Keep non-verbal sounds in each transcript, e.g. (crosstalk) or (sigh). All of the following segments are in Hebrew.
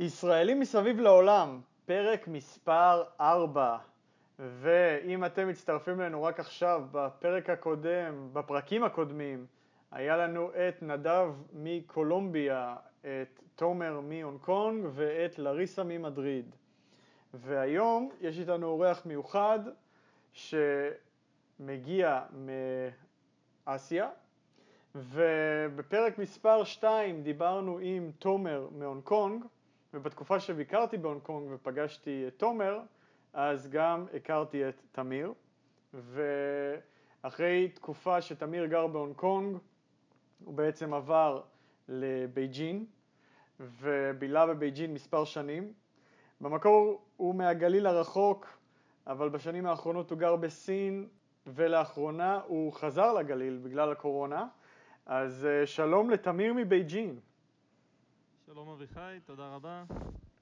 ישראלים מסביב לעולם, פרק מספר 4. ואם אתם מצטרפים אלינו רק עכשיו, בפרק הקודם, בפרקים הקודמים, היה לנו את נדב מקולומביה, את תומר מהונג קונג ואת לריסה ממדריד. והיום יש איתנו אורח מיוחד שמגיע מאסיה, ובפרק מספר 2 דיברנו עם תומר מהונג קונג, ובתקופה שביקרתי בהונג קונג ופגשתי את תומר, אז גם הכרתי את תמיר, ואחרי תקופה שתמיר גר בהונג קונג, הוא בעצם עבר לבייג'ין, ובילה בבייג'ין מספר שנים. במקור הוא מהגליל הרחוק, אבל בשנים האחרונות הוא גר בסין, ולאחרונה הוא חזר לגליל בגלל הקורונה. אז אה, שלום לתמיר מבייג'ין. שלום אביחי, תודה רבה.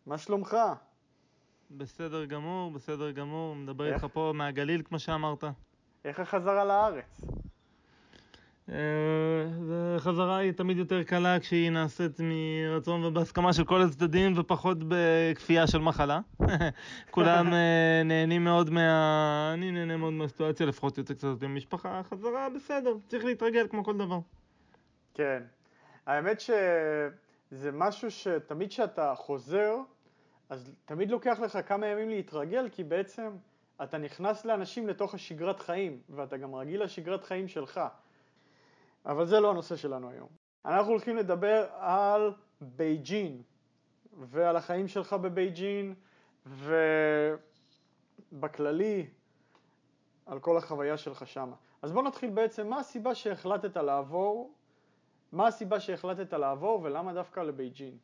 מה שלומך? בסדר גמור, בסדר גמור. מדבר איך? איתך פה מהגליל, כמו שאמרת. איך החזרה לארץ? אה, החזרה היא תמיד יותר קלה כשהיא נעשית מרצון ובהסכמה של כל הצדדים ופחות בכפייה של מחלה. (laughs) כולם אה, נהנים מאוד מה... אני נהנה מאוד מהסיטואציה, לפחות יוצא קצת עם משפחה. חזרה בסדר, צריך להתרגל כמו כל דבר. כן. האמת שזה משהו שתמיד כשאתה חוזר, אז תמיד לוקח לך כמה ימים להתרגל, כי בעצם אתה נכנס לאנשים לתוך השגרת חיים, ואתה גם רגיל לשגרת חיים שלך. אבל זה לא הנושא שלנו היום. אנחנו הולכים לדבר על בייג'ין, ועל החיים שלך בבייג'ין, ובכללי, על כל החוויה שלך שמה. אז בוא נתחיל בעצם, מה הסיבה שהחלטת לעבור, מה הסיבה שהחלטת לעבור ולמה דווקא לבייג'ין?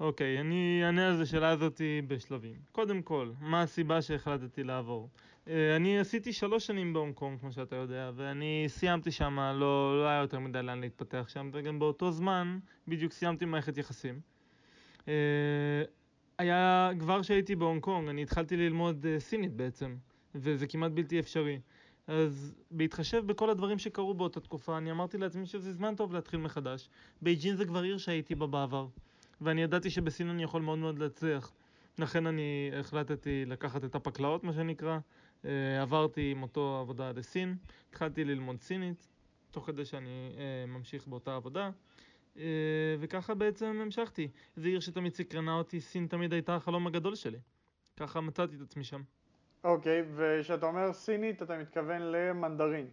אוקיי, אני אענה על השאלה הזאת בשלבים. קודם כל, מה הסיבה שהחלטתי לעבור? אה, אני עשיתי שלוש שנים בהונג קונג, כמו שאתה יודע, ואני סיימתי שם, לא, לא היה יותר מדי לאן להתפתח שם, וגם באותו זמן בדיוק סיימתי מערכת יחסים. אה, היה, כבר כשהייתי בהונג קונג, אני התחלתי ללמוד אה, סינית בעצם, וזה כמעט בלתי אפשרי. אז בהתחשב בכל הדברים שקרו באותה תקופה, אני אמרתי לעצמי שזה זמן טוב להתחיל מחדש. בייג'ין זה כבר עיר שהייתי בה בעבר. ואני ידעתי שבסין אני יכול מאוד מאוד להצליח. לכן אני החלטתי לקחת את הפקלאות, מה שנקרא. אה, עברתי עם אותו עבודה לסין, התחלתי ללמוד סינית, תוך כדי שאני אה, ממשיך באותה עבודה. אה, וככה בעצם המשכתי. זו עיר שתמיד סקרנה אותי, סין תמיד הייתה החלום הגדול שלי. ככה מצאתי את עצמי שם. אוקיי, וכשאתה אומר סינית, אתה מתכוון למנדרין.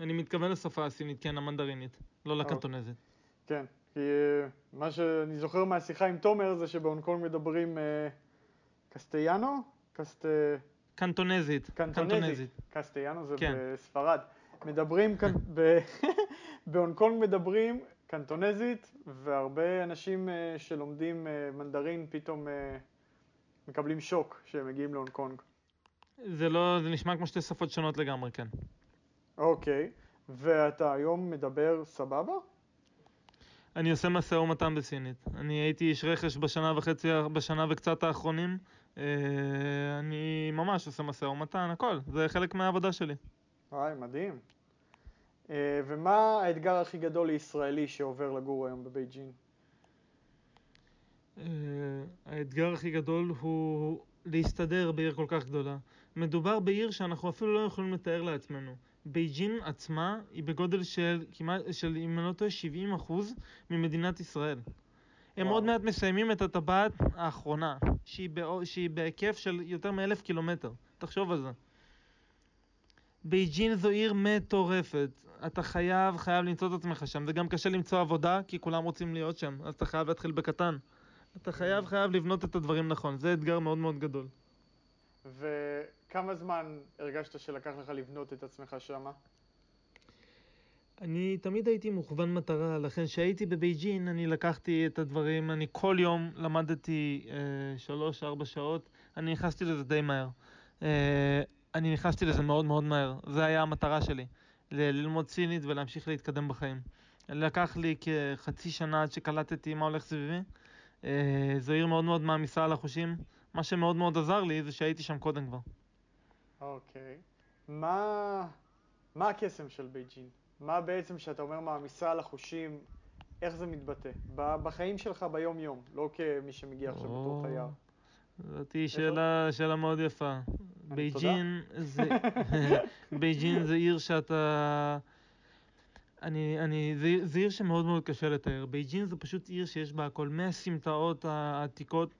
אני מתכוון לשפה הסינית, כן, המנדרינית, לא לקנטונזית. כן, כי אה, מה שאני זוכר מהשיחה עם תומר זה שבהונג קונג מדברים אה, קסטיאנו? קסט... קנטונזית. קנטונזית. קסטיאנו זה כן. בספרד. מדברים (laughs) ב... (laughs) בהונג קונג מדברים קנטונזית, והרבה אנשים אה, שלומדים אה, מנדרין פתאום אה, מקבלים שוק כשהם מגיעים להונג קונג. זה לא, זה נשמע כמו שתי שפות שונות לגמרי, כן. אוקיי, ואתה היום מדבר סבבה? אני עושה משא ומתן בסינית. אני הייתי איש רכש בשנה וחצי, בשנה וקצת האחרונים. אה, אני ממש עושה משא ומתן, הכל. זה חלק מהעבודה שלי. וואי, מדהים. אה, ומה האתגר הכי גדול לישראלי שעובר לגור היום בבייג'ין? אה, האתגר הכי גדול הוא להסתדר בעיר כל כך גדולה. מדובר בעיר שאנחנו אפילו לא יכולים לתאר לעצמנו. בייג'ין עצמה היא בגודל של כמעט, של אם אני לא טועה 70 אחוז ממדינת ישראל. הם וואו. עוד מעט מסיימים את הטבעת האחרונה, שהיא, בא, שהיא בהיקף של יותר מאלף קילומטר. תחשוב על זה. בייג'ין זו עיר מטורפת. אתה חייב, חייב למצוא את עצמך שם. זה גם קשה למצוא עבודה, כי כולם רוצים להיות שם. אז אתה חייב להתחיל בקטן. אתה חייב, חייב לבנות את הדברים נכון. זה אתגר מאוד מאוד גדול. וכמה זמן הרגשת שלקח לך לבנות את עצמך שמה? אני תמיד הייתי מוכוון מטרה, לכן כשהייתי בבייג'ין אני לקחתי את הדברים, אני כל יום למדתי שלוש-ארבע שעות, אני נכנסתי לזה די מהר. אה, אני נכנסתי לזה מאוד מאוד מהר, זה היה המטרה שלי, ללמוד סינית ולהמשיך להתקדם בחיים. לקח לי כחצי שנה עד שקלטתי מה הולך סביבי. אה, זו עיר מאוד מאוד מעמיסה על החושים, מה שמאוד מאוד עזר לי זה שהייתי שם קודם כבר. אוקיי. מה, מה הקסם של בייג'ין? מה בעצם שאתה אומר מעמיסה על החושים, איך זה מתבטא? בחיים שלך ביום-יום, לא כמי שמגיע עכשיו בתור תייר. זאתי שאלה, שאלה מאוד יפה. בייג'ין זה, (laughs) בייג'ין זה עיר שאתה... אני, אני, זה, זה עיר שמאוד מאוד קשה לתאר. בייג'ין זה פשוט עיר שיש בה הכל, מהסמטאות העתיקות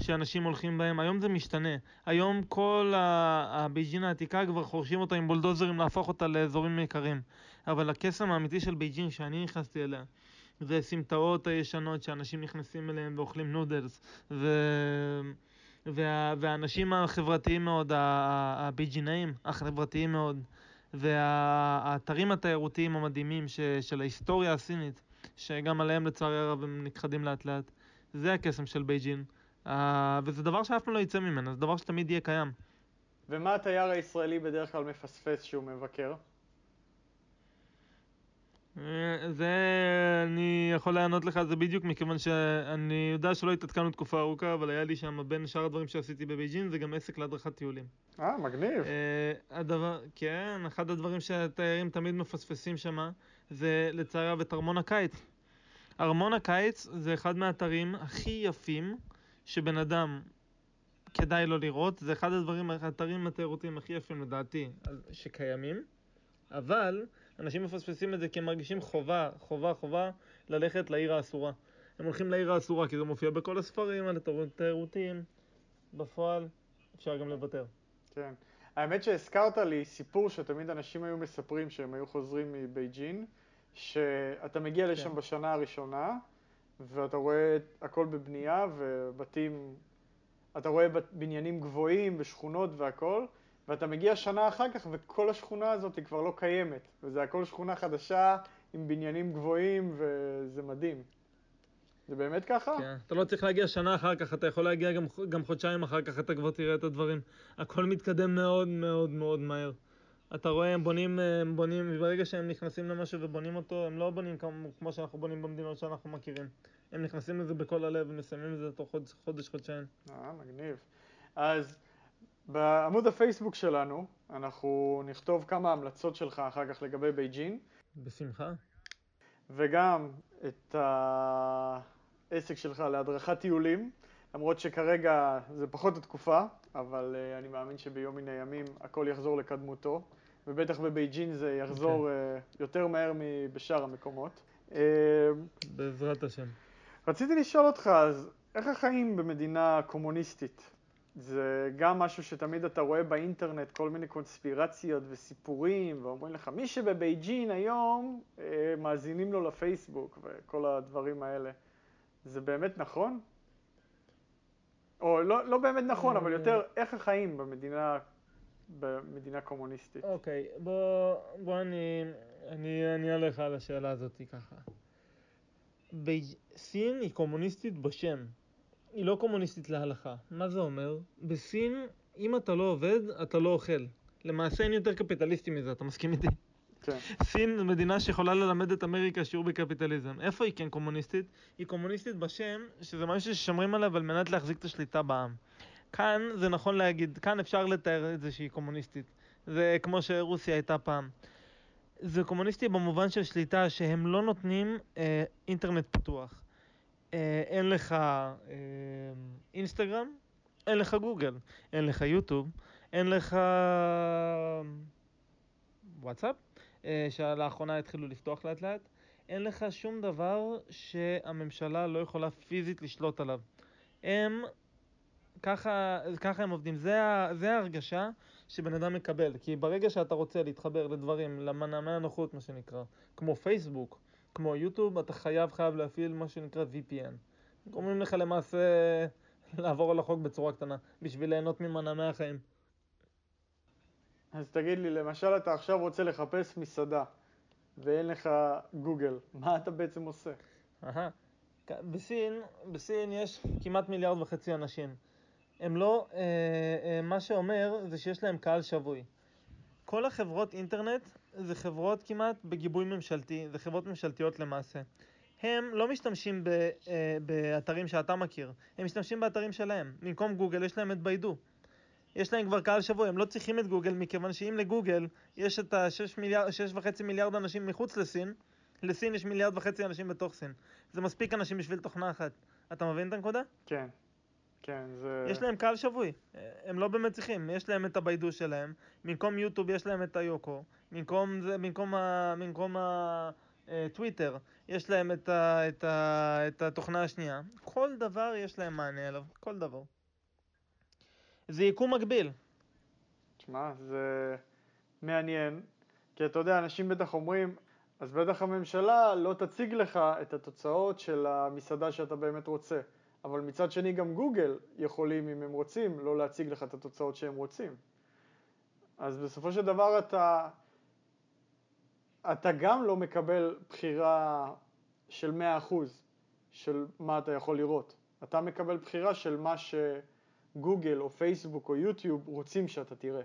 שאנשים הולכים בהם. היום זה משתנה. היום כל הבייג'ין העתיקה כבר חורשים אותה עם בולדוזרים להפוך אותה לאזורים יקרים. אבל הקסם האמיתי של בייג'ין שאני נכנסתי אליה, זה הסמטאות הישנות שאנשים נכנסים אליהם ואוכלים נודלס. ו... וה, והאנשים החברתיים מאוד, הבייג'ינאים החברתיים מאוד, והאתרים התיירותיים המדהימים ש, של ההיסטוריה הסינית, שגם עליהם לצערי הרב הם נכחדים לאט לאט, זה הקסם של בייג'ין. אה, וזה דבר שאף פעם לא יצא ממנו, זה דבר שתמיד יהיה קיים. ומה התייר הישראלי בדרך כלל מפספס שהוא מבקר? אה, זה, אני יכול לענות לך על זה בדיוק מכיוון שאני יודע שלא התעדכנו תקופה ארוכה, אבל היה לי שם בין שאר הדברים שעשיתי בבייג'ין זה גם עסק להדרכת טיולים. אה, מגניב. אה, הדבר, כן, אחד הדברים שהתיירים תמיד מפספסים שמה זה לצערי הרב את ארמון הקיץ. ארמון הקיץ זה אחד מהאתרים הכי יפים שבן אדם כדאי לו לראות, זה אחד הדברים, האתרים התיירותיים הכי יפים לדעתי שקיימים, אבל אנשים מפספסים את זה כי הם מרגישים חובה, חובה, חובה ללכת לעיר האסורה. הם הולכים לעיר האסורה כי זה מופיע בכל הספרים על התיירותיים, בפועל אפשר גם לוותר. כן. האמת שהזכרת לי סיפור שתמיד אנשים היו מספרים שהם היו חוזרים מבייג'ין, שאתה מגיע לשם כן. בשנה הראשונה, ואתה רואה הכל בבנייה ובתים, אתה רואה בניינים גבוהים ושכונות והכל, ואתה מגיע שנה אחר כך וכל השכונה הזאת היא כבר לא קיימת, וזה הכל שכונה חדשה עם בניינים גבוהים וזה מדהים. זה באמת ככה? כן, אתה לא צריך להגיע שנה אחר כך, אתה יכול להגיע גם, גם חודשיים אחר כך, אתה כבר תראה את הדברים. הכל מתקדם מאוד מאוד מאוד מהר. אתה רואה, הם בונים, הם בונים, וברגע שהם נכנסים למשהו ובונים אותו, הם לא בונים כמו, כמו שאנחנו בונים במדינות שאנחנו מכירים. הם נכנסים לזה בכל הלב ומסיימים את זה תוך חודש, חודש חודשיים. אה, מגניב. אז בעמוד הפייסבוק שלנו אנחנו נכתוב כמה המלצות שלך אחר כך לגבי בייג'ין, בשמחה. וגם את העסק שלך להדרכת טיולים, למרות שכרגע זה פחות התקופה, אבל uh, אני מאמין שביום מן הימים הכל יחזור לקדמותו, ובטח בבייג'ין זה יחזור uh, יותר מהר מבשאר המקומות. Uh, בעזרת השם. רציתי לשאול אותך, אז איך החיים במדינה קומוניסטית? זה גם משהו שתמיד אתה רואה באינטרנט, כל מיני קונספירציות וסיפורים, ואומרים לך, מי שבבייג'ין היום, אה, מאזינים לו לפייסבוק וכל הדברים האלה. זה באמת נכון? או לא, לא באמת נכון, אבל יותר איך החיים במדינה, במדינה קומוניסטית. אוקיי, בוא, בוא אני, אני אענה לך על השאלה הזאת ככה. בי- סין היא קומוניסטית בשם, היא לא קומוניסטית להלכה. מה זה אומר? בסין, אם אתה לא עובד, אתה לא אוכל. למעשה אין יותר קפיטליסטי מזה, אתה מסכים איתי? כן. סין מדינה שיכולה ללמד את אמריקה שיעור בקפיטליזם. איפה היא כן קומוניסטית? היא קומוניסטית בשם, שזה משהו ששומרים עליו על מנת להחזיק את השליטה בעם. כאן זה נכון להגיד, כאן אפשר לתאר את זה שהיא קומוניסטית. זה כמו שרוסיה הייתה פעם. זה קומוניסטי במובן של שליטה שהם לא נותנים אה, אינטרנט פתוח. אה, אין לך אה, אינסטגרם, אין לך גוגל, אין לך יוטיוב, אין לך וואטסאפ, אה, שלאחרונה התחילו לפתוח לאט לאט. אין לך שום דבר שהממשלה לא יכולה פיזית לשלוט עליו. הם, ככה, ככה הם עובדים. זה, זה ההרגשה שבן אדם מקבל. כי ברגע שאתה רוצה להתחבר לדברים, למנעמי הנוחות, מה שנקרא, כמו פייסבוק, כמו יוטיוב, אתה חייב חייב להפעיל מה שנקרא VPN. גורמים לך למעשה (laughs) לעבור על החוק בצורה קטנה, בשביל ליהנות ממנעמי החיים. אז תגיד לי, למשל אתה עכשיו רוצה לחפש מסעדה, ואין לך גוגל, מה אתה בעצם עושה? בסין, בסין יש כמעט מיליארד וחצי אנשים. הם לא, אה, אה, מה שאומר זה שיש להם קהל שבוי. כל החברות אינטרנט זה חברות כמעט בגיבוי ממשלתי, זה חברות ממשלתיות למעשה. הם לא משתמשים ב, אה, באתרים שאתה מכיר, הם משתמשים באתרים שלהם. במקום גוגל יש להם את ביידו. יש להם כבר קהל שבוי, הם לא צריכים את גוגל מכיוון שאם לגוגל יש את ה-6.5 מיליארד, מיליארד אנשים מחוץ לסין, לסין יש מיליארד וחצי אנשים בתוך סין. זה מספיק אנשים בשביל תוכנה אחת. אתה מבין את הנקודה? כן, כן, זה... יש להם קהל שבוי, הם לא באמת צריכים, יש להם את הביידו שלהם, במקום יוטיוב יש להם את היוקו, במקום זה, במקום ה... במקום ה... אה, טוויטר, יש להם את, ה, את, ה, את התוכנה השנייה, כל דבר יש להם מענה עליו, כל דבר. זה יקום מקביל. תשמע, זה מעניין, כי אתה יודע, אנשים בטח אומרים, אז בטח הממשלה לא תציג לך את התוצאות של המסעדה שאתה באמת רוצה. אבל מצד שני גם גוגל יכולים, אם הם רוצים, לא להציג לך את התוצאות שהם רוצים. אז בסופו של דבר אתה, אתה גם לא מקבל בחירה של 100% של מה אתה יכול לראות. אתה מקבל בחירה של מה שגוגל או פייסבוק או יוטיוב רוצים שאתה תראה.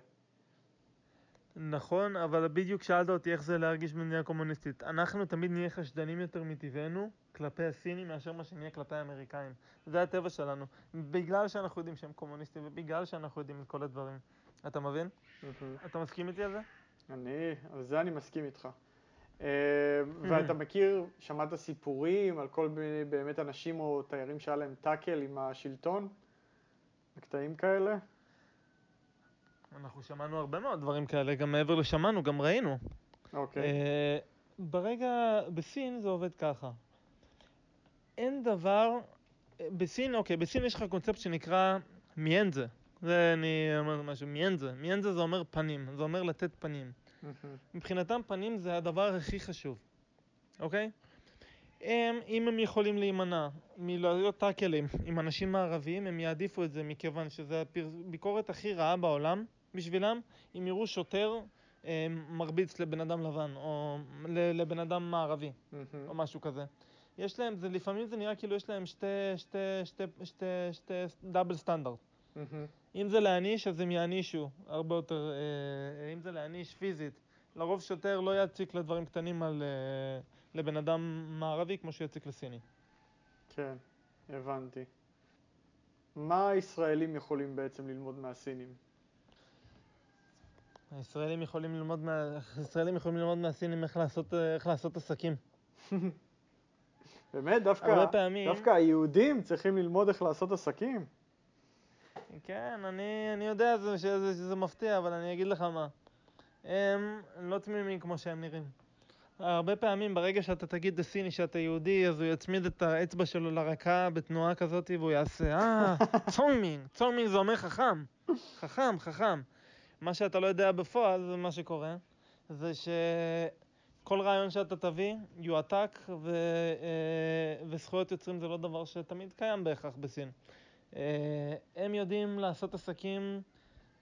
נכון, אבל בדיוק שאלת אותי איך זה להרגיש במדינה קומוניסטית. אנחנו תמיד נהיה חשדנים יותר מטבענו כלפי הסינים מאשר מה שנהיה כלפי האמריקאים. זה הטבע שלנו. בגלל שאנחנו יודעים שהם קומוניסטים ובגלל שאנחנו יודעים את כל הדברים. אתה מבין? אתה מסכים איתי על זה? אני, על זה אני מסכים איתך. אה, ואתה מכיר, שמעת סיפורים על כל מיני באמת אנשים או תיירים שהיה להם טאקל עם השלטון? הקטעים כאלה? אנחנו שמענו הרבה מאוד דברים כאלה, גם מעבר לשמענו, גם ראינו. אוקיי. Uh, ברגע, בסין זה עובד ככה. אין דבר, בסין, אוקיי, בסין יש לך קונספט שנקרא מיינזה. זה אני אומר משהו, מיינזה. מיינזה זה אומר פנים, זה אומר לתת פנים. מבחינתם פנים זה הדבר הכי חשוב, אוקיי? הם, אם הם יכולים להימנע מלהיות טאקלים עם אנשים מערביים, הם יעדיפו את זה מכיוון שזו הביקורת הכי רעה בעולם בשבילם, אם יראו שוטר אה, מרביץ לבן אדם לבן או לבן אדם מערבי או משהו כזה. יש להם, זה, לפעמים זה נראה כאילו יש להם שתי, שתי, שתי, שתי, שתי דאבל סטנדרט. אם זה להעניש, אז הם יענישו הרבה יותר, אה, אם זה להעניש פיזית. לרוב שוטר לא יציק לדברים קטנים על, אה, לבן אדם מערבי כמו שהוא יציק לסיני. כן, הבנתי. מה הישראלים יכולים בעצם ללמוד מהסינים? הישראלים יכולים ללמוד, מה... הישראלים יכולים ללמוד מהסינים איך לעשות, איך לעשות עסקים. (laughs) באמת? דווקא, פעמים... דווקא היהודים צריכים ללמוד איך לעשות עסקים? כן, אני, אני יודע שזה, שזה, שזה מפתיע, אבל אני אגיד לך מה. הם לא תמימים כמו שהם נראים. הרבה פעמים ברגע שאתה תגיד לסיני שאתה יהודי, אז הוא יצמיד את האצבע שלו לרקה בתנועה כזאת והוא יעשה, אה, (laughs) צומינג, צומינג זה אומר חכם, חכם, חכם. מה שאתה לא יודע בפועל, זה מה שקורה, זה שכל רעיון שאתה תביא יועתק, ו... אה, וזכויות יוצרים זה לא דבר שתמיד קיים בהכרח בסין. אה, הם יודעים לעשות עסקים,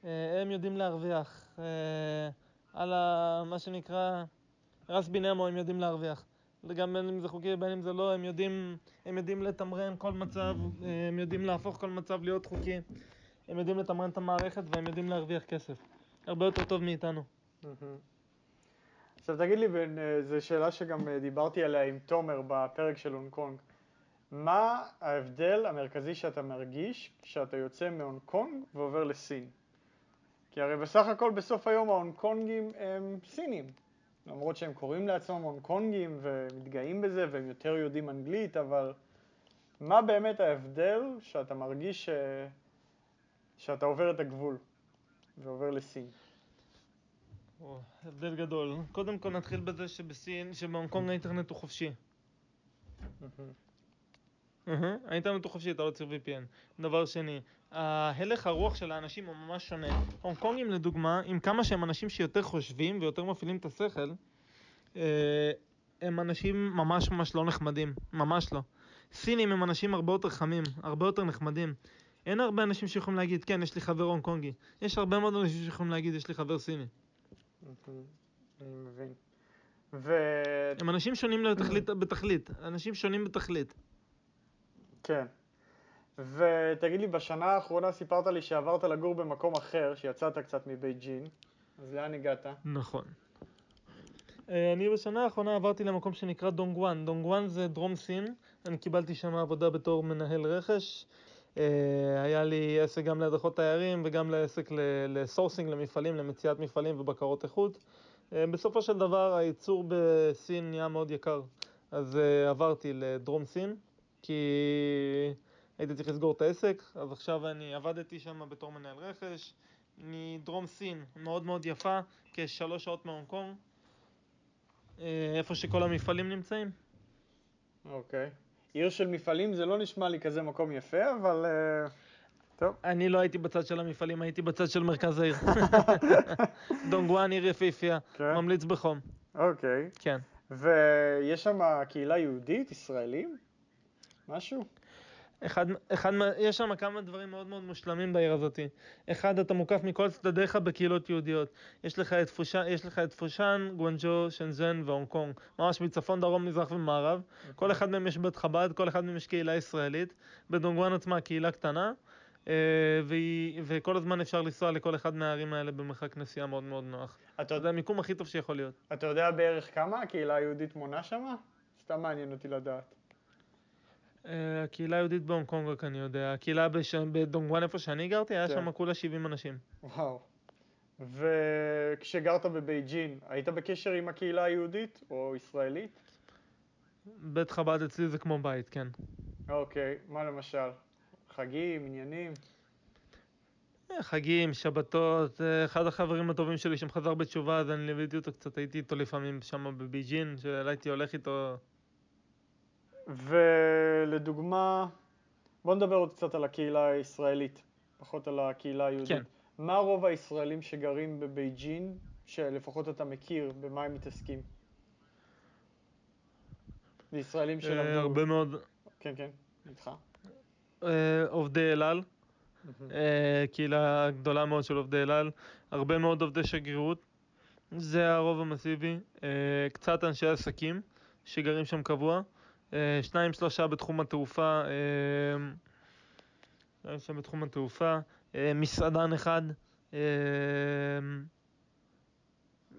אה, הם יודעים להרוויח. על ה... מה שנקרא, רס בינמו הם יודעים להרוויח. וגם בין אם זה חוקי ובין אם זה לא, הם יודעים, הם יודעים לתמרן כל מצב, הם יודעים להפוך כל מצב להיות חוקי. הם יודעים לתמרן את המערכת והם יודעים להרוויח כסף. הרבה יותר טוב מאיתנו. עכשיו תגיד לי, אה, זו שאלה שגם אה, דיברתי עליה עם תומר בפרק של הונג קונג. מה ההבדל המרכזי שאתה מרגיש כשאתה יוצא מהונג קונג ועובר לסין? כי הרי בסך הכל בסוף היום ההונג קונגים הם סינים. למרות שהם קוראים לעצמם הונג קונגים ומתגאים בזה והם יותר יודעים אנגלית, אבל מה באמת ההבדל שאתה מרגיש ש... שאתה עובר את הגבול ועובר לסין? או, הבדל גדול. קודם כל נתחיל בזה שבסין, שבהונג קונג האינטרנט הוא חופשי. האינטרנט הוא חופשי, אתה לא צריך VPN. דבר שני, ההלך הרוח של האנשים הוא ממש שונה. הונג קונגים לדוגמה, עם כמה שהם אנשים שיותר חושבים ויותר מפעילים את השכל, אה, הם אנשים ממש ממש לא נחמדים, ממש לא. סינים הם אנשים הרבה יותר חמים, הרבה יותר נחמדים. אין הרבה אנשים שיכולים להגיד, כן, יש לי חבר הונג קונגי. יש הרבה מאוד אנשים שיכולים להגיד, יש לי חבר סיני. אני מבין. ו... הם אנשים שונים בתכלית, אנשים שונים בתכלית. כן. ותגיד לי, בשנה האחרונה סיפרת לי שעברת לגור במקום אחר, שיצאת קצת מבייג'ין, אז לאן הגעת? נכון. אה, אני בשנה האחרונה עברתי למקום שנקרא דונגוואן. דונגוואן זה דרום סין, אני קיבלתי שם עבודה בתור מנהל רכש. אה, היה לי עסק גם להדרכות תיירים וגם לעסק לסורסינג למפעלים, למציאת מפעלים ובקרות איכות. אה, בסופו של דבר הייצור בסין נהיה מאוד יקר, אז עברתי לדרום סין, כי הייתי צריך לסגור את העסק, אז עכשיו אני עבדתי שם בתור מנהל רכש, מדרום סין, מאוד מאוד יפה, כשלוש שעות מהונג קונג, אה, איפה שכל המפעלים נמצאים. אוקיי. עיר של מפעלים זה לא נשמע לי כזה מקום יפה, אבל... אה, טוב. אני לא הייתי בצד של המפעלים, הייתי בצד של מרכז העיר. (laughs) דונגואן עיר יפהפייה, כן. ממליץ בחום. אוקיי. כן. ויש שם קהילה יהודית, ישראלים? משהו? אחד, אחד, יש שם כמה דברים מאוד מאוד מושלמים בעיר הזאת. אחד, אתה מוקף מכל צדדיך בקהילות יהודיות. יש לך את פושן, יש לך את פושן, גואנג'ו, שנזן והונג קונג. ממש מצפון, דרום, מזרח ומערב. כל אחד מהם יש בית חב"ד, כל אחד מהם יש קהילה ישראלית. בדונגואן עצמה קהילה קטנה. אה, והיא, וכל הזמן אפשר לנסוע לכל אחד מהערים האלה במרחק נסיעה מאוד מאוד נוח. אתה, זה המיקום הכי טוב שיכול להיות. אתה יודע בערך כמה הקהילה היהודית מונה שם? סתם מעניין אותי לדעת. אה, הקהילה היהודית בהונג קונג רק אני יודע. הקהילה. בדונגואן איפה שאני גרתי, היה כן. שם כולה 70 אנשים. וואו. וכשגרת בבייג'ין, היית בקשר עם הקהילה היהודית או ישראלית? בית חב"ד אצלי זה כמו בית, כן. אוקיי, מה למשל? חגים, עניינים? אה, חגים, שבתות, אה, אחד החברים הטובים שלי שם חזר בתשובה, אז אני ליוויתי אותו קצת, הייתי איתו לפעמים שם בבייג'ין, שהייתי הולך איתו. ולדוגמה, בוא נדבר עוד קצת על הקהילה הישראלית, פחות על הקהילה היהודית. כן. מה רוב הישראלים שגרים בבייג'ין, שלפחות אתה מכיר, במה הם מתעסקים? זה ישראלים אה, שלמדו... הרבה מאוד כן, כן, איתך. אה, עובדי אל על, אה, קהילה גדולה מאוד של עובדי אל על, הרבה מאוד עובדי שגרירות, זה הרוב המסיבי, אה, קצת אנשי עסקים שגרים שם קבוע, אה, שניים שלושה בתחום התעופה, אה, שניים שם בתחום התעופה, אה, מסעדן אחד, אה,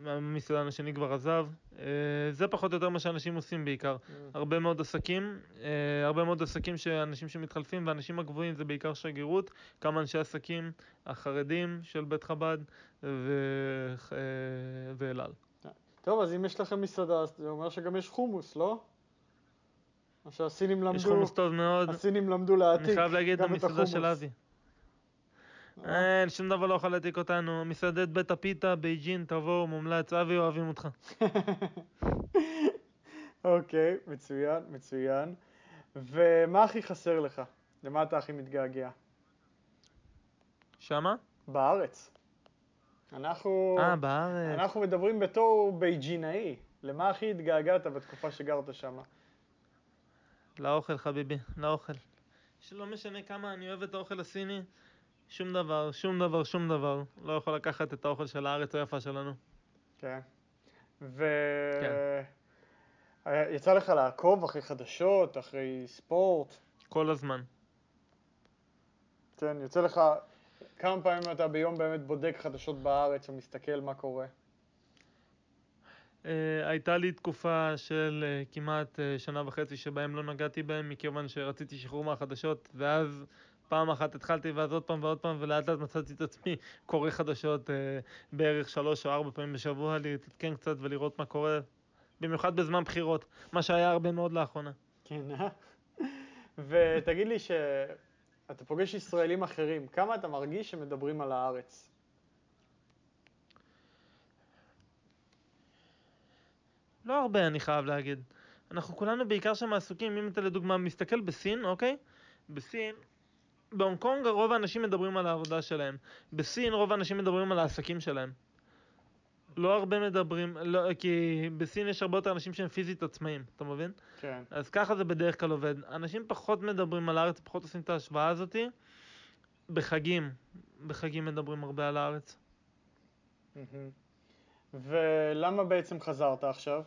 המסעדן השני כבר עזב, אה, זה פחות או יותר מה שאנשים עושים בעיקר. הרבה מאוד עסקים, אה, הרבה מאוד עסקים שאנשים שמתחלפים והאנשים הגבוהים זה בעיקר שגרירות, כמה אנשי עסקים, החרדים של בית חב"ד ו- אה, ואל על. טוב, אז אם יש לכם מסעדה, זה אומר שגם יש חומוס, לא? או שהסינים למדו... יש חומוס טוב מאוד, הסינים למדו להעתיק אני חייב להגיד המסעדה. של אבי. אה, אין, שום דבר לא יכול להעתיק אותנו, מסעדת בית הפיתה, בייג'ין, תבואו, מומלץ, אבי אוהבים אותך. (laughs) אוקיי, מצוין, מצוין. ומה הכי חסר לך? למה אתה הכי מתגעגע? שמה? בארץ. אנחנו, אה, בארץ. אנחנו מדברים בתור בייג'ינאי. למה הכי התגעגעת בתקופה שגרת שם? לאוכל חביבי, לאוכל. שלא משנה כמה אני אוהב את האוכל הסיני, שום דבר, שום דבר, שום דבר לא יכול לקחת את האוכל של הארץ היפה שלנו. כן. ו... כן. יצא לך לעקוב אחרי חדשות, אחרי ספורט? כל הזמן. כן, יוצא לך... כמה פעמים אתה ביום באמת בודק חדשות בארץ ומסתכל מה קורה? Uh, הייתה לי תקופה של uh, כמעט uh, שנה וחצי שבהם לא נגעתי בהם מכיוון שרציתי שחרור מהחדשות ואז פעם אחת התחלתי ואז עוד פעם ועוד פעם ולאט לאט מצאתי את עצמי קורא חדשות בערך שלוש או ארבע פעמים בשבוע להתעדכן קצת ולראות מה קורה במיוחד בזמן בחירות, מה שהיה הרבה מאוד לאחרונה. כן, אה? ותגיד לי שאתה פוגש ישראלים אחרים, כמה אתה מרגיש שמדברים על הארץ? לא הרבה, אני חייב להגיד. אנחנו כולנו בעיקר שם עסוקים, אם אתה לדוגמה מסתכל בסין, אוקיי? בסין, בהונג קונג רוב האנשים מדברים על העבודה שלהם. בסין רוב האנשים מדברים על העסקים שלהם. לא הרבה מדברים, לא, כי בסין יש הרבה יותר אנשים שהם פיזית עצמאים, אתה מבין? כן. אז ככה זה בדרך כלל עובד. אנשים פחות מדברים על הארץ, פחות עושים את ההשוואה הזאתי. בחגים, בחגים מדברים הרבה על הארץ. ולמה בעצם חזרת עכשיו?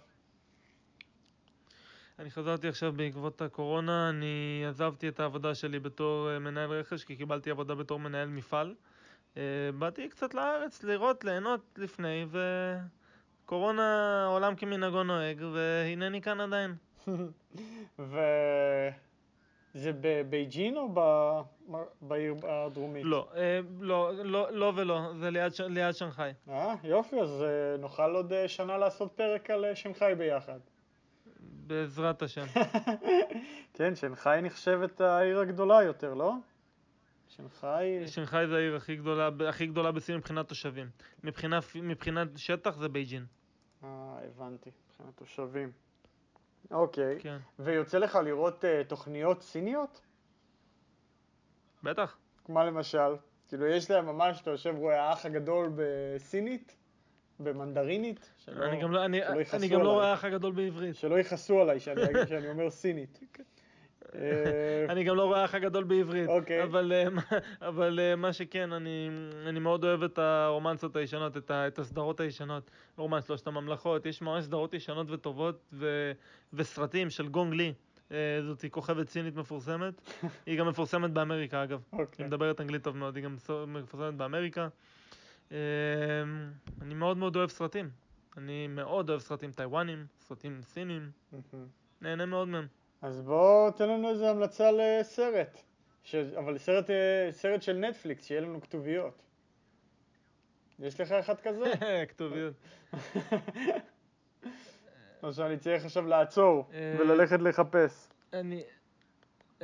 אני חזרתי עכשיו בעקבות הקורונה, אני עזבתי את העבודה שלי בתור אה, מנהל רכש, כי קיבלתי עבודה בתור מנהל מפעל. אה, באתי קצת לארץ לראות, ליהנות לפני, וקורונה עולם כמנהגו נוהג, והנני כאן עדיין. (laughs) ו... זה בבייג'ין או ב- בעיר הדרומית? לא, אה, לא, לא, לא ולא, זה ליד, ליד שנגחאי. אה, יופי, אז נוכל עוד שנה לעשות פרק על שנגחאי ביחד. בעזרת השם. (laughs) כן, שנגחאי נחשבת העיר הגדולה יותר, לא? שנגחאי... שנגחאי זה העיר הכי גדולה, הכי גדולה בסין מבחינת תושבים. מבחינה, מבחינת שטח זה בייג'ין. אה, הבנתי, מבחינת תושבים. אוקיי. כן. ויוצא לך לראות אה, תוכניות סיניות? בטח. מה למשל? כאילו, יש להם ממש, אתה יושב רואה האח הגדול בסינית? במנדרינית? שלא- אני גם לא, אני, אני גם לא. רואה האח הגדול בעברית. שלא יכעסו עליי שאני אגיד שאני אומר סינית. (laughs) אה, אני גם לא רואה האח הגדול בעברית. אוקיי. אבל, אה, אבל אה, מה שכן, אני, אני מאוד אוהב את הרומנסות הישנות, את, ה, את הסדרות הישנות. רומנס שלושת הממלכות, יש ממש סדרות ישנות וטובות, ו, וסרטים של גונג לי. זאת כוכבת סינית מפורסמת. (laughs) היא גם מפורסמת באמריקה, אגב. אוקיי. היא מדברת אנגלית טוב מאוד, היא גם מפורסמת באמריקה. אה, אני מאוד מאוד אוהב סרטים. אני מאוד אוהב סרטים טיוואנים, סרטים סינים. נהנה מאוד מהם. אז בוא תן לנו איזה המלצה לסרט. ש... אבל סרט, אה, סרט של נטפליקס, שיהיה לנו כתוביות. יש לך אחד כזה? (laughs) כתוביות. (laughs) או שאני צריך עכשיו לעצור אה, וללכת לחפש. אני,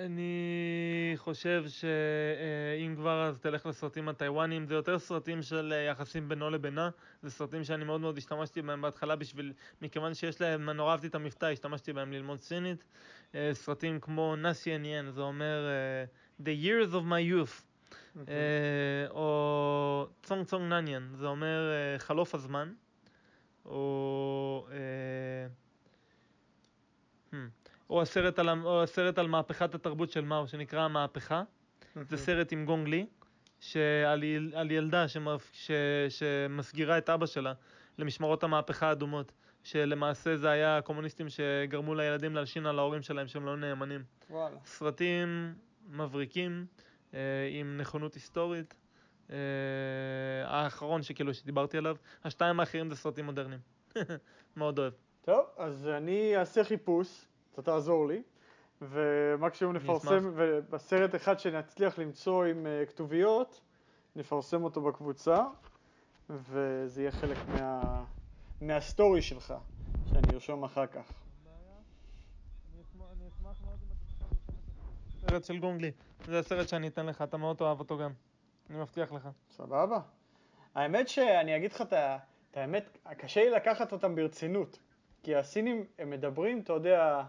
אני חושב שאם כבר אז תלך לסרטים הטיוואנים, זה יותר סרטים של אה, יחסים בינו לבינה, זה סרטים שאני מאוד מאוד השתמשתי בהם בהתחלה בשביל, מכיוון שיש להם, נורא אהבתי את המבטא, השתמשתי בהם ללמוד סינית. אה, סרטים כמו נאסי עניין, זה אומר אה, The Years of My Youth, אוקיי. אה, או צונג צונג נניאן, זה אומר אה, חלוף הזמן, או... או הסרט, על, או הסרט על מהפכת התרבות של מאו, שנקרא המהפכה. זה סרט עם גונג לי, שעל על ילדה שמפ- ש, שמסגירה את אבא שלה למשמרות המהפכה האדומות, שלמעשה זה היה הקומוניסטים שגרמו לילדים להלשין על ההורים שלהם שהם לא נאמנים. וואלה. סרטים מבריקים, אה, עם נכונות היסטורית. אה, האחרון שכאילו שדיברתי עליו, השתיים האחרים זה סרטים מודרניים. (laughs) מאוד אוהב. טוב, אז אני אעשה חיפוש, אתה תעזור לי, ומקסימום נפרסם. ובסרט אחד שנצליח למצוא עם אה, כתוביות, נפרסם אותו בקבוצה, וזה יהיה חלק מה... מהסטורי שלך, שאני ארשום אחר כך. סרט של גונגלי, זה הסרט שאני אתן לך, אתה מאוד תאהב אותו גם. אני מבטיח לך. סבבה. האמת שאני אגיד לך את האמת, קשה לי לקחת אותם ברצינות. כי הסינים, הם מדברים, אתה יודע,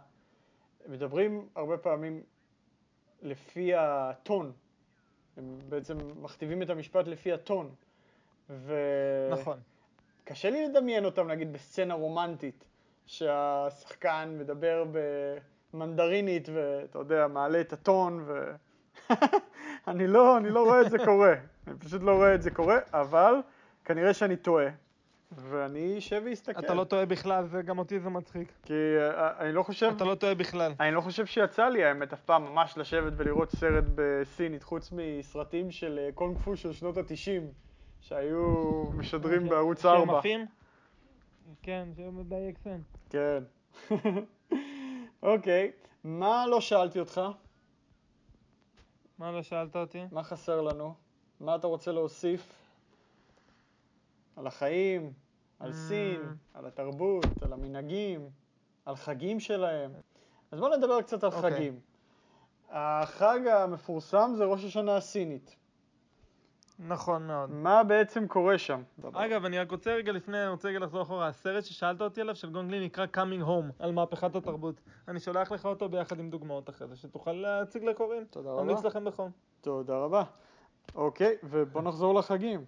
מדברים הרבה פעמים לפי הטון. הם בעצם מכתיבים את המשפט לפי הטון. וקשה נכון. לי לדמיין אותם, נגיד, בסצנה רומנטית, שהשחקן מדבר במנדרינית, ואתה יודע, מעלה את הטון, ו... (laughs) אני לא, אני לא רואה את זה קורה. אני פשוט לא רואה את זה קורה, אבל כנראה שאני טועה. ואני אשב ואסתכל. אתה לא טועה בכלל, זה גם אותי זה מצחיק. כי אה, אני לא חושב... אתה לא טועה בכלל. אני לא חושב שיצא לי האמת אף פעם ממש לשבת ולראות סרט בסינית, חוץ מסרטים של אה, קונג פו של שנות התשעים, שהיו משדרים בערוץ 4. שהם עפים? כן, שהם ב-XN. כן. (laughs) אוקיי, מה לא שאלתי אותך? מה לא שאלת אותי? מה חסר לנו? מה אתה רוצה להוסיף? על החיים, על Mm. סין, על התרבות, על המנהגים, על חגים שלהם. אז בואו נדבר קצת על אוקיי. חגים. החג המפורסם זה ראש השנה הסינית. נכון מאוד. מה בעצם קורה שם? אגב, אני רק רוצה רגע לפני, אני רוצה רגע לחזור אחורה. הסרט ששאלת אותי עליו של גונגלי נקרא Coming Home, על מהפכת התרבות. אני שולח לך אותו ביחד עם דוגמאות אחרי זה, שתוכל להציג לקוראים. תודה רבה. ממליץ לכם בחום. תודה רבה. אוקיי, ובוא נחזור לחגים.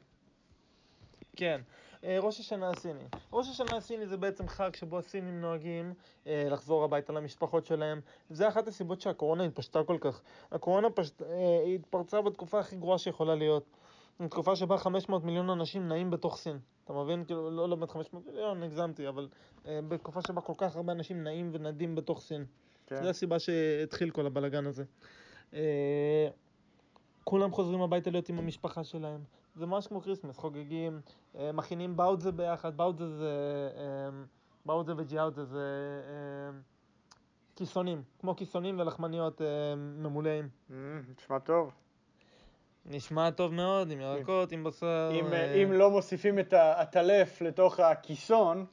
כן. אה, ראש השנה הסיני. ראש השנה הסיני זה בעצם חג שבו הסינים נוהגים אה, לחזור הביתה למשפחות שלהם. זה אחת הסיבות שהקורונה התפשטה כל כך. הקורונה פשט, אה, התפרצה בתקופה הכי גרועה שיכולה להיות. תקופה שבה 500 מיליון אנשים נעים בתוך סין. אתה מבין? כאילו, לא, לא באמת 500 מיליון, הגזמתי, אבל אה, בתקופה שבה כל כך הרבה אנשים נעים ונדים בתוך סין. כן. זו הסיבה שהתחיל כל הבלגן הזה. אה, כולם חוזרים הביתה להיות עם המשפחה שלהם. זה ממש כמו Christmas, חוגגים, אה, מכינים באוטזה ביחד, באוטזה זה... אה, באוטזה וג'יאוטזה זה... אה, כיסונים, כמו כיסונים ולחמניות אה, ממולאים. Mm, נשמע טוב. נשמע טוב מאוד, עם ירקות, עם בשר. אם, אה, אה, לא מוסיפים את העטלף לתוך הכיסון.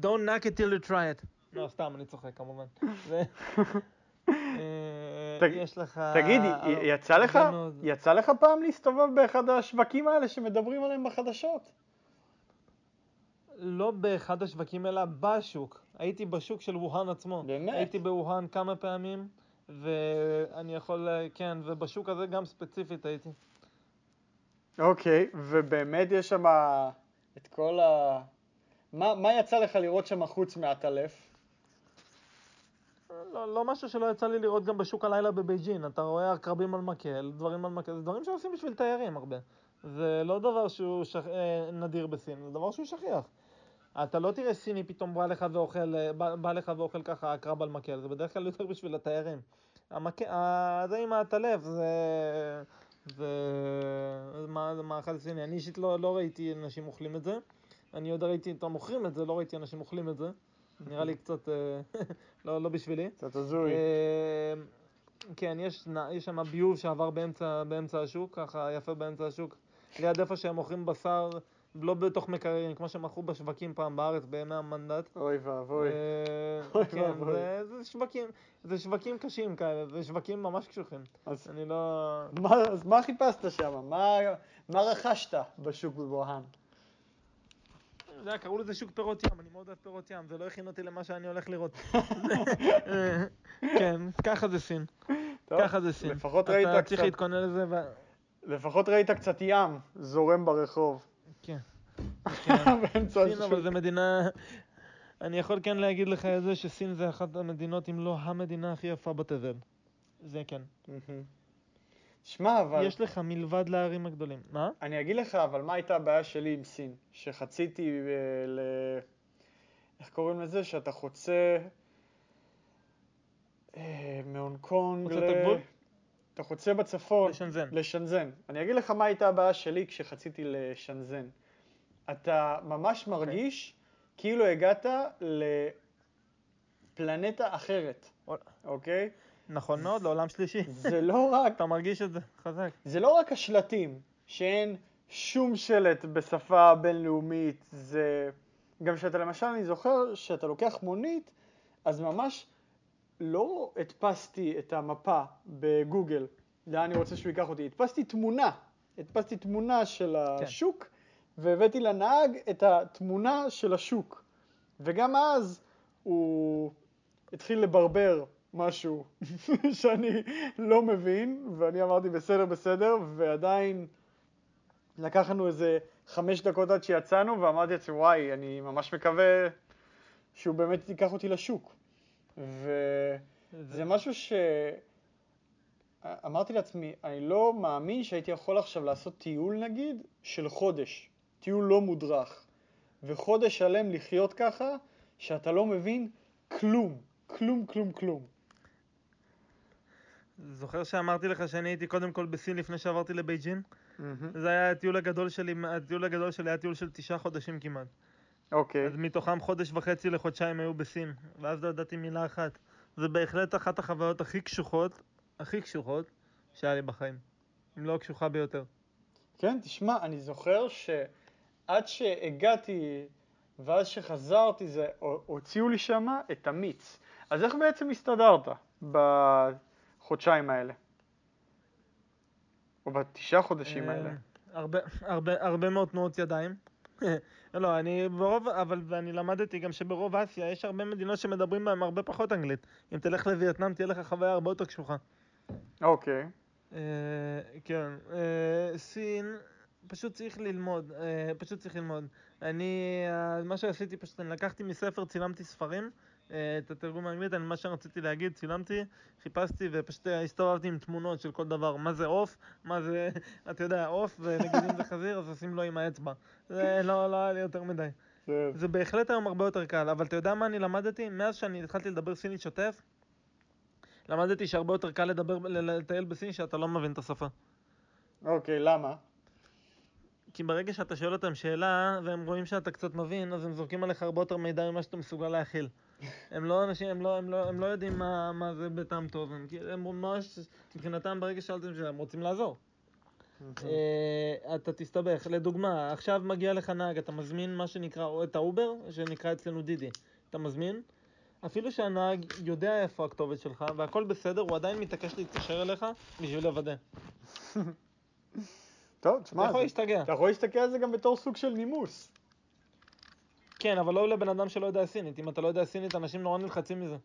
Don't knock it till you try it. לא, סתם, אני צוחק כמובן. יש לך... תגיד, יצא לך, מאוד- יצא לך פעם להסתובב באחד השווקים האלה שמדברים עליהם בחדשות? לא באחד השווקים אלא בשוק. הייתי בשוק של ווהאן עצמו. באמת? הייתי בווהאן כמה פעמים, ואני יכול, כן, ובשוק הזה גם ספציפית הייתי. אוקיי, ובאמת יש שם את כל ה... מה, מה יצא לך לראות שם חוץ מהעטלף? לא, לא משהו שלא יצא לי לראות גם בשוק הלילה בבייג'ין. אתה רואה עקרבים על מקל, דברים על מקל, זה דברים שעושים בשביל תיירים הרבה. זה לא דבר שהוא שכ... אה, נדיר בסין, זה דבר שהוא שכיח. אתה לא תראה סיני פתאום בא לך ואוכל, אה, בא, בא לך ואוכל ככה עקרב על מקל, זה בדרך כלל יותר בשביל התיירים. המק... זה עם העטלף, זה... זה... זה מה- זה מאכל סיני. אני אישית לא, לא ראיתי אנשים אוכלים את זה. אני עוד ראיתי אותם מוכרים את זה, לא ראיתי אנשים אוכלים את זה. נראה לי קצת אה, (laughs) לא, לא בשבילי. קצת הזוי. אה, כן, יש, יש שם ביוב שעבר באמצע, באמצע השוק, ככה יפה באמצע השוק, ליד איפה שהם מוכרים בשר, לא בתוך מקררים, כמו שהם מכרו בשווקים פעם בארץ בימי המנדט. אוי ואבוי. אה, (laughs) אוי כן, ואבוי. זה, זה שווקים, זה שווקים קשים כאלה, זה שווקים ממש קשוחים. אז אני לא... מה, אז מה חיפשת שם? מה, מה רכשת בשוק בבוהאן? יודע, קראו לזה שוק פירות ים, אני מאוד אוהב פירות ים, זה לא הכין אותי למה שאני הולך לראות. (laughs) כן, ככה זה סין, ככה זה סין. לפחות ראית אתה צריך קצת- להתכונן לזה, ו... לפחות ראית קצת ים זורם ברחוב. כן. (laughs) סין, אבל. זו מדינה... אני יכול כן להגיד לך את זה שסין זה אחת המדינות, אם לא המדינה הכי יפה בתבל. זה כן. שמע, אבל... יש לך מלבד לערים הגדולים. מה? אני אגיד לך, אבל מה הייתה הבעיה שלי עם סין? שחציתי אה, ל... איך קוראים לזה? שאתה חוצה אה, מהונג קונג חוצה את הגבול? אתה חוצה בצפון לשנזן. לשנזן. אני אגיד לך מה הייתה הבעיה שלי כשחציתי לשנזן. אתה ממש מרגיש כאילו הגעת לפלנטה אחרת, אוקיי? נכון מאוד, לעולם שלישי. זה לא רק אתה מרגיש את זה חזק. זה לא רק השלטים, שאין שום שלט בשפה בינלאומית, זה... גם שאתה למשל, אני זוכר שאתה לוקח מונית, אז ממש לא הדפסתי את המפה בגוגל, לאן אני רוצה שהוא ייקח אותי, הדפסתי תמונה, הדפסתי תמונה של השוק, והבאתי לנהג את התמונה של השוק. וגם אז הוא התחיל לברבר משהו (laughs) שאני לא מבין, ואני אמרתי בסדר, בסדר, ועדיין לקח לנו איזה חמש דקות עד שיצאנו, ואמרתי לעצמי, וואי, אני ממש מקווה שהוא באמת ייקח אותי לשוק. וזה משהו ש... אמרתי לעצמי, אני לא מאמין שהייתי יכול עכשיו לעשות טיול נגיד של חודש, טיול לא מודרך, וחודש שלם לחיות ככה, שאתה לא מבין כלום, כלום, כלום, כלום. זוכר שאמרתי לך שאני הייתי קודם כל בסין לפני שעברתי לבייג'ין? זה היה הטיול הגדול שלי, הטיול הגדול שלי היה טיול של תשעה חודשים כמעט. אוקיי. אז מתוכם חודש וחצי לחודשיים היו בסין, ואז לא ידעתי מילה אחת. זה בהחלט אחת החוויות הכי קשוחות, הכי קשוחות, שהיה לי בחיים. אם לא הקשוחה ביותר. כן, תשמע, אני זוכר שעד שהגעתי ואז שחזרתי, זה, הוציאו לי שמה את המיץ. אז איך בעצם הסתדרת בחודשיים האלה? או בתשעה חודשים האלה? אה, הרבה, הרבה, הרבה מאוד תנועות ידיים. (laughs) לא, אני ברוב, אבל ואני למדתי גם שברוב אסיה יש הרבה מדינות שמדברים בהן הרבה פחות אנגלית. אם תלך לווייטנאם תהיה לך חוויה הרבה יותר קשוחה. אוקיי. אה, כן, אה, סין, פשוט צריך ללמוד, פשוט צריך ללמוד. אני, מה שעשיתי פשוט, אני לקחתי מספר, צילמתי ספרים, את התרגום האנגלית, אני, מה שרציתי להגיד, צילמתי, חיפשתי ופשוט אה, הסתובבתי עם תמונות של כל דבר, מה זה עוף, מה זה, (laughs) אתה יודע, עוף, ונגיד אם זה (laughs) חזיר, אז עושים לו עם האצבע. זה לא, לא היה לי יותר מדי. כן. זה בהחלט היום הרבה יותר קל, אבל אתה יודע מה אני למדתי? מאז שאני התחלתי לדבר סינית שוטף, למדתי שהרבה יותר קל לדבר, לטייל בסין שאתה לא מבין את השפה. אוקיי, למה? כי ברגע שאתה שואל אותם שאלה, והם רואים שאתה קצת מבין, אז הם זורקים עליך הרבה יותר מידע ממה שאתה מסוגל להכיל. הם לא אנשים, הם לא, הם לא, הם לא יודעים מה, מה זה בטעם טוב, הם, כאילו- הם ממש, מבחינתם ברגע ששאלתם שאלה, הם רוצים לעזור. אה, אתה תסתבך. לדוגמה, עכשיו מגיע לך נהג, אתה מזמין מה שנקרא, או את האובר, שנקרא אצלנו דידי. אתה מזמין, אפילו שהנהג יודע איפה הכתובת שלך, והכל בסדר, הוא עדיין מתעקש להתקשר אליך בשביל לוודא. (laughs) טוב, אתה תשמע, יכול זה- להשתגע. אתה יכול להסתכל על זה גם בתור סוג של נימוס. כן, אבל לא לבן אדם שלא יודע סינית. אם אתה לא יודע סינית, אנשים נורא נלחצים מזה.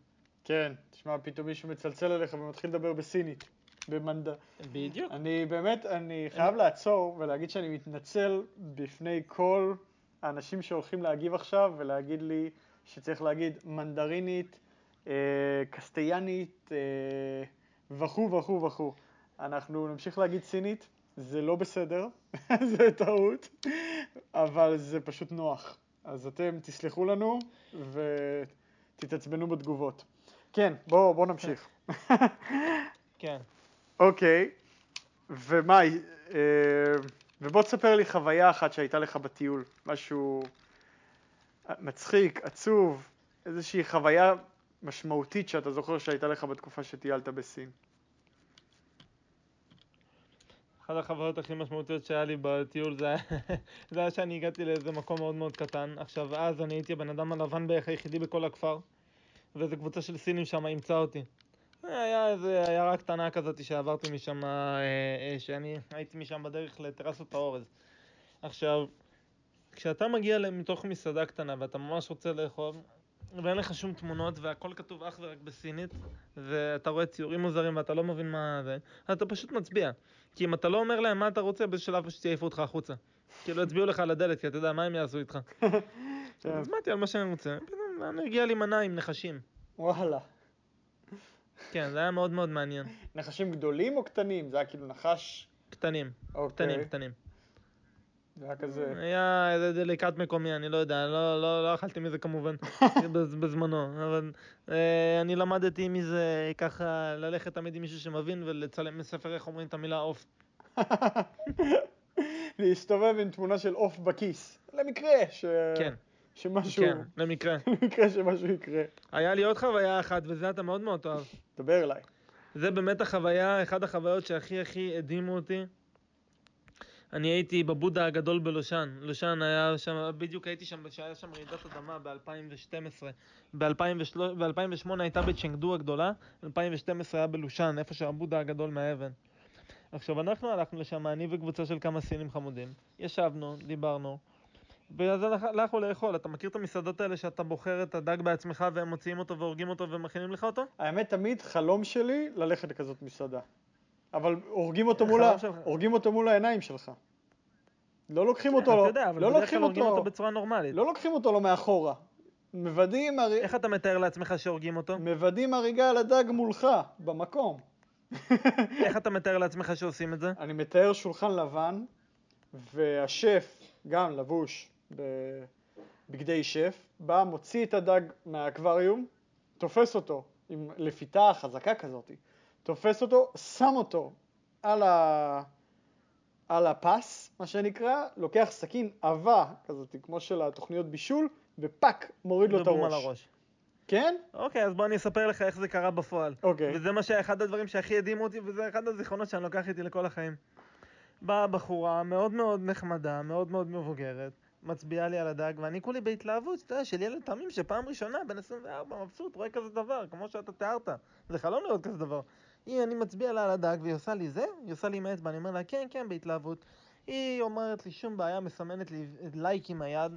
כן, תשמע, פתאום מישהו מצלצל אליך ומתחיל לדבר בסינית. במנד... בדיוק. אני באמת, אני חייב לעצור ולהגיד שאני מתנצל בפני כל האנשים שהולכים להגיב עכשיו ולהגיד לי שצריך להגיד מנדרינית, אה, קסטיאנית אה, וכו' וכו' וכו'. אנחנו נמשיך להגיד סינית, זה לא בסדר, (laughs) זה טעות, אבל זה פשוט נוח. אז אתם תסלחו לנו ותתעצבנו בתגובות. כן, בואו בוא נמשיך. כן. אוקיי, ומה, אה, ובוא תספר לי חוויה אחת שהייתה לך בטיול, משהו מצחיק, עצוב, איזושהי חוויה משמעותית שאתה זוכר שהייתה לך בתקופה שטיילת בסין. אחת החוויות הכי משמעותיות שהיה לי בטיול זה היה, שאני הגעתי לאיזה מקום מאוד מאוד קטן. עכשיו, אז אני הייתי הבן אדם הלבן בערך היחידי בכל הכפר, ואיזו קבוצה של סינים שם אימצה אותי. היה איזה עיירה קטנה כזאת שעברתי משם, אה, אה, שאני הייתי משם בדרך לטרסות האורז. עכשיו, כשאתה מגיע מתוך מסעדה קטנה ואתה ממש רוצה לאכול, ואין לך שום תמונות והכל כתוב אך ורק בסינית, ואתה רואה ציורים מוזרים ואתה לא מבין מה זה, אתה פשוט מצביע. כי אם אתה לא אומר להם מה אתה רוצה, באיזשהו שלב פשוט יעיפו אותך החוצה. כאילו יצביעו לך על הדלת, כי אתה יודע, מה הם יעשו איתך? (laughs) כן. אז באתי על מה שאני רוצה, פתאום הגיע לי מנה עם נחשים. וואלה. כן, זה היה מאוד מאוד מעניין. נחשים גדולים או קטנים? זה היה כאילו נחש... קטנים, אוקיי. קטנים, קטנים. זה היה כזה... היה איזה דליקת מקומי, אני לא יודע, לא, לא, לא אכלתי מזה כמובן (laughs) בז- בזמנו, אבל אה, אני למדתי מזה ככה ללכת תמיד עם מישהו שמבין ולצלם מספר איך אומרים את המילה עוף. (laughs) להסתובב עם תמונה של עוף בכיס, למקרה ש... כן, שמשהו... כן, למקרה. (laughs) למקרה שמשהו יקרה. היה לי עוד חוויה אחת, וזה אתה מאוד מאוד תאהב. דבר אליי. זה באמת החוויה, אחת החוויות שהכי הכי הדהימו אותי. אני הייתי בבודה הגדול בלושן. לושן היה שם, בדיוק הייתי שם, שהיה שם רעידת אדמה ב-2012. ב-2008 הייתה בצ'נגדו הגדולה, 2012 היה בלושן, איפה שהבודה הגדול מהאבן. עכשיו, אנחנו הלכנו לשם, אני וקבוצה של כמה סינים חמודים. ישבנו, דיברנו, ואז הלכ- הלכנו לאכול. אתה מכיר את המסעדות האלה שאתה בוחר את הדג בעצמך והם מוציאים אותו והורגים אותו ומכינים לך אותו? האמת, תמיד חלום שלי ללכת לכזאת מסעדה. אבל הורגים אותו, מול, ה... הורגים אותו מול העיניים שלך. לא לוקחים אותו, אתה יודע, אבל לא בדרך כלל לוקחים הורגים אותו, אותו בצורה נורמלית. לא לוקחים אותו לו מאחורה. מוודאים, הר... איך אתה מתאר לעצמך שהורגים אותו? מוודאים הריגה על הדג מולך, במקום. (laughs) איך אתה מתאר לעצמך שעושים את זה? אני מתאר שולחן לבן, והשף, גם לבוש בבגדי שף, בא, מוציא את הדג מהאקווריום, תופס אותו עם לפיתה חזקה כזאת, תופס אותו, שם אותו על, ה... על הפס, מה שנקרא, לוקח סכין עבה כזאת, כמו של התוכניות בישול, ופאק, מוריד לו את ובום על הראש. הראש. כן? אוקיי, אז בוא אני אספר לך איך זה קרה בפועל. אוקיי. וזה מה שאחד הדברים שהכי הדהימו אותי, וזה אחד הזיכרונות שאני לוקח איתי לכל החיים. באה בחורה מאוד מאוד נחמדה, מאוד מאוד מבוגרת, מצביעה לי על הדג, ואני כולי בהתלהבות, אתה יודע, של ילד תמים שפעם ראשונה, בן 24, מבסוט, רואה כזה דבר, כמו שאתה תיארת. זה חלום לראות כזה דבר. היא, אני מצביע לה על הדג, והיא עושה לי זה, היא עושה לי עם האצבע, אני אומר לה, כן, כן, בהתלהבות. היא אומרת לי, שום בעיה, מסמנת לי לייק עם היד,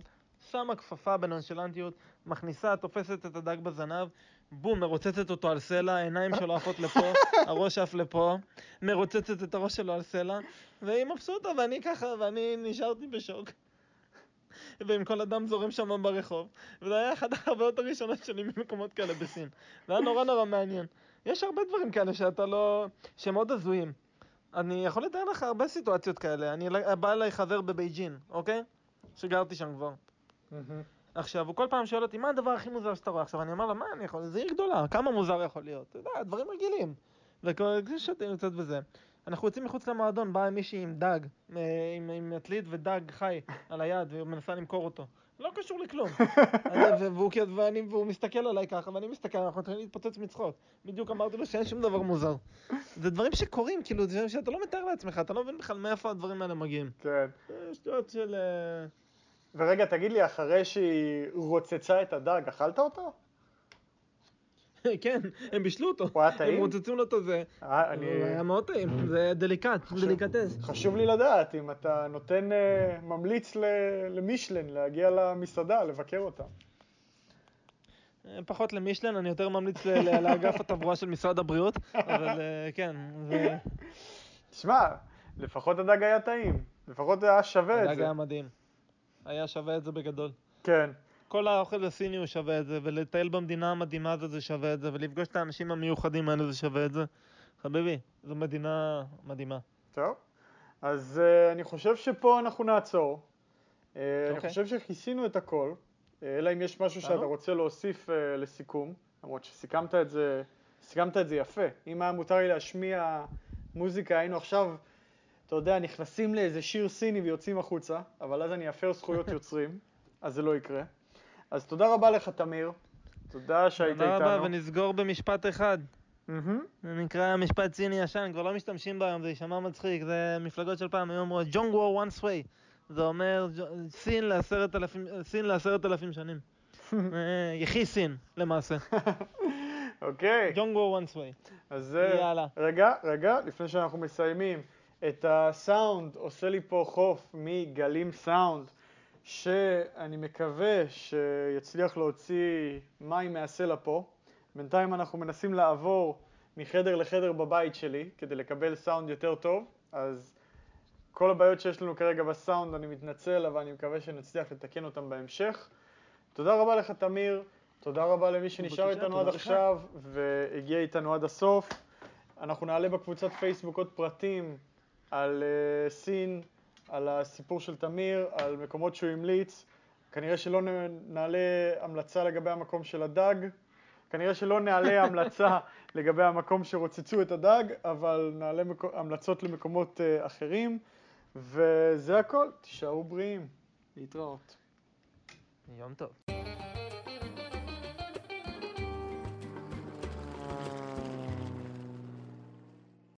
שמה כפפה בנונשלנטיות, מכניסה, תופסת את הדג בזנב, בום, מרוצצת אותו על סלע, העיניים שלו עפות לפה, (laughs) הראש עף לפה, מרוצצת את הראש שלו על סלע, והיא מבסוטה, ואני ככה, ואני נשארתי בשוק. ועם כל אדם זורם שם ברחוב, וזה היה אחת (laughs) החוויות הראשונות שלי ממקומות כאלה בסין. זה היה נורא נורא מעניין. יש הרבה דברים כאלה שאתה לא... שהם מאוד הזויים. אני יכול לתאר לך הרבה סיטואציות כאלה. אני בא אליי חבר בבייג'ין, אוקיי? שגרתי שם כבר. עכשיו, הוא כל פעם שואל אותי, מה הדבר הכי מוזר שאתה רואה? עכשיו, אני אומר לו, מה אני יכול, זה עיר גדולה, כמה מוזר יכול להיות? אתה יודע, דברים רגילים. וכששותים קצת וזה. אנחנו יוצאים מחוץ למועדון, באה מישהי עם דג, אה, עם, עם עתלית ודג חי על היד, והיא מנסה למכור אותו. לא קשור לכלום. (laughs) אני- והוא, ואני, והוא מסתכל עליי ככה, ואני מסתכל, אנחנו מתחילים להתפוצץ מצחוק. בדיוק אמרתי לו שאין שום דבר מוזר. זה דברים שקורים, כאילו, זה דברים שאתה לא מתאר לעצמך, אתה לא מבין בכלל מאיפה הדברים האלה מגיעים. כן. זה שטויות של... אה, ורגע, תגיד לי, אחרי שהיא רוצצה את הדג, אכלת אותו? (laughs) כן, הם בישלו אותו. הוא היה טעים? הם רוצצו לו את הזה. אה, אני... הוא היה מאוד טעים, זה דליקט, דליקטס. חשוב לי לדעת אם אתה נותן, אה, ממליץ למישלן להגיע למסעדה, לבקר אותה. אה, פחות למישלן, אני יותר ממליץ לאגף התברואה של משרד הבריאות, אבל כן, תשמע, לפחות הדג היה טעים. לפחות היה שווה את הדג זה. היה מדהים. היה שווה את זה בגדול. כן. כל האוכל הסיני הוא שווה את זה, ולטייל במדינה המדהימה הזאת זה שווה את זה, ולפגוש את האנשים המיוחדים האלה זה שווה את זה. חביבי, זו מדינה מדהימה. טוב. אז uh, אני חושב שפה אנחנו נעצור. Uh, אני אוקיי. חושב שכיסינו את הכל, אה, אלא אם יש משהו שאתה. רוצה להוסיף uh, לסיכום, למרות שסיכמת את זה, סיכמת את זה יפה. אם היה מותר לי להשמיע מוזיקה, היינו עכשיו, אתה יודע, נכנסים לאיזה שיר סיני ויוצאים החוצה, אבל אז אני אפר זכויות (laughs) יוצרים, אז זה לא יקרה. אז תודה רבה לך, תמיר. תודה שהיית תודה רבה, איתנו. ונסגור במשפט אחד. זה נקרא משפט סיני ישן, כבר לא משתמשים בו היום, זה יישמע מצחיק, זה מפלגות של פעם, היו אומרות ג'ונג וור once way. זה אומר סין לעשרת אלפים, סין לעשרת אלפים שנים. (laughs) אה, יחי סין, למעשה. (laughs) אוקיי. ג'ונג וור once way. אז יאללה. רגע, רגע, לפני שאנחנו מסיימים, את הסאונד עושה לי פה חוף מגלים סאונד, שאני מקווה שיצליח להוציא מים מהסלע פה. בינתיים אנחנו מנסים לעבור מחדר לחדר בבית שלי כדי לקבל סאונד יותר טוב, אז כל הבעיות שיש לנו כרגע בסאונד אני מתנצל, אבל אני מקווה שנצליח לתקן אותם בהמשך. תודה רבה לך תמיר, תודה רבה למי שנשאר בבקשה, איתנו עד לך. עכשיו והגיע איתנו עד הסוף. אנחנו נעלה בקבוצת פייסבוק עוד פרטים על uh, סין, על הסיפור של תמיר, על מקומות שהוא המליץ. כנראה שלא נעלה המלצה לגבי המקום של הדג, כנראה שלא נעלה (laughs) המלצה לגבי המקום שרוצצו את הדג, אבל נעלה מקו- המלצות למקומות uh, אחרים. וזה הכל, תישארו בריאים. להתראות. יום טוב.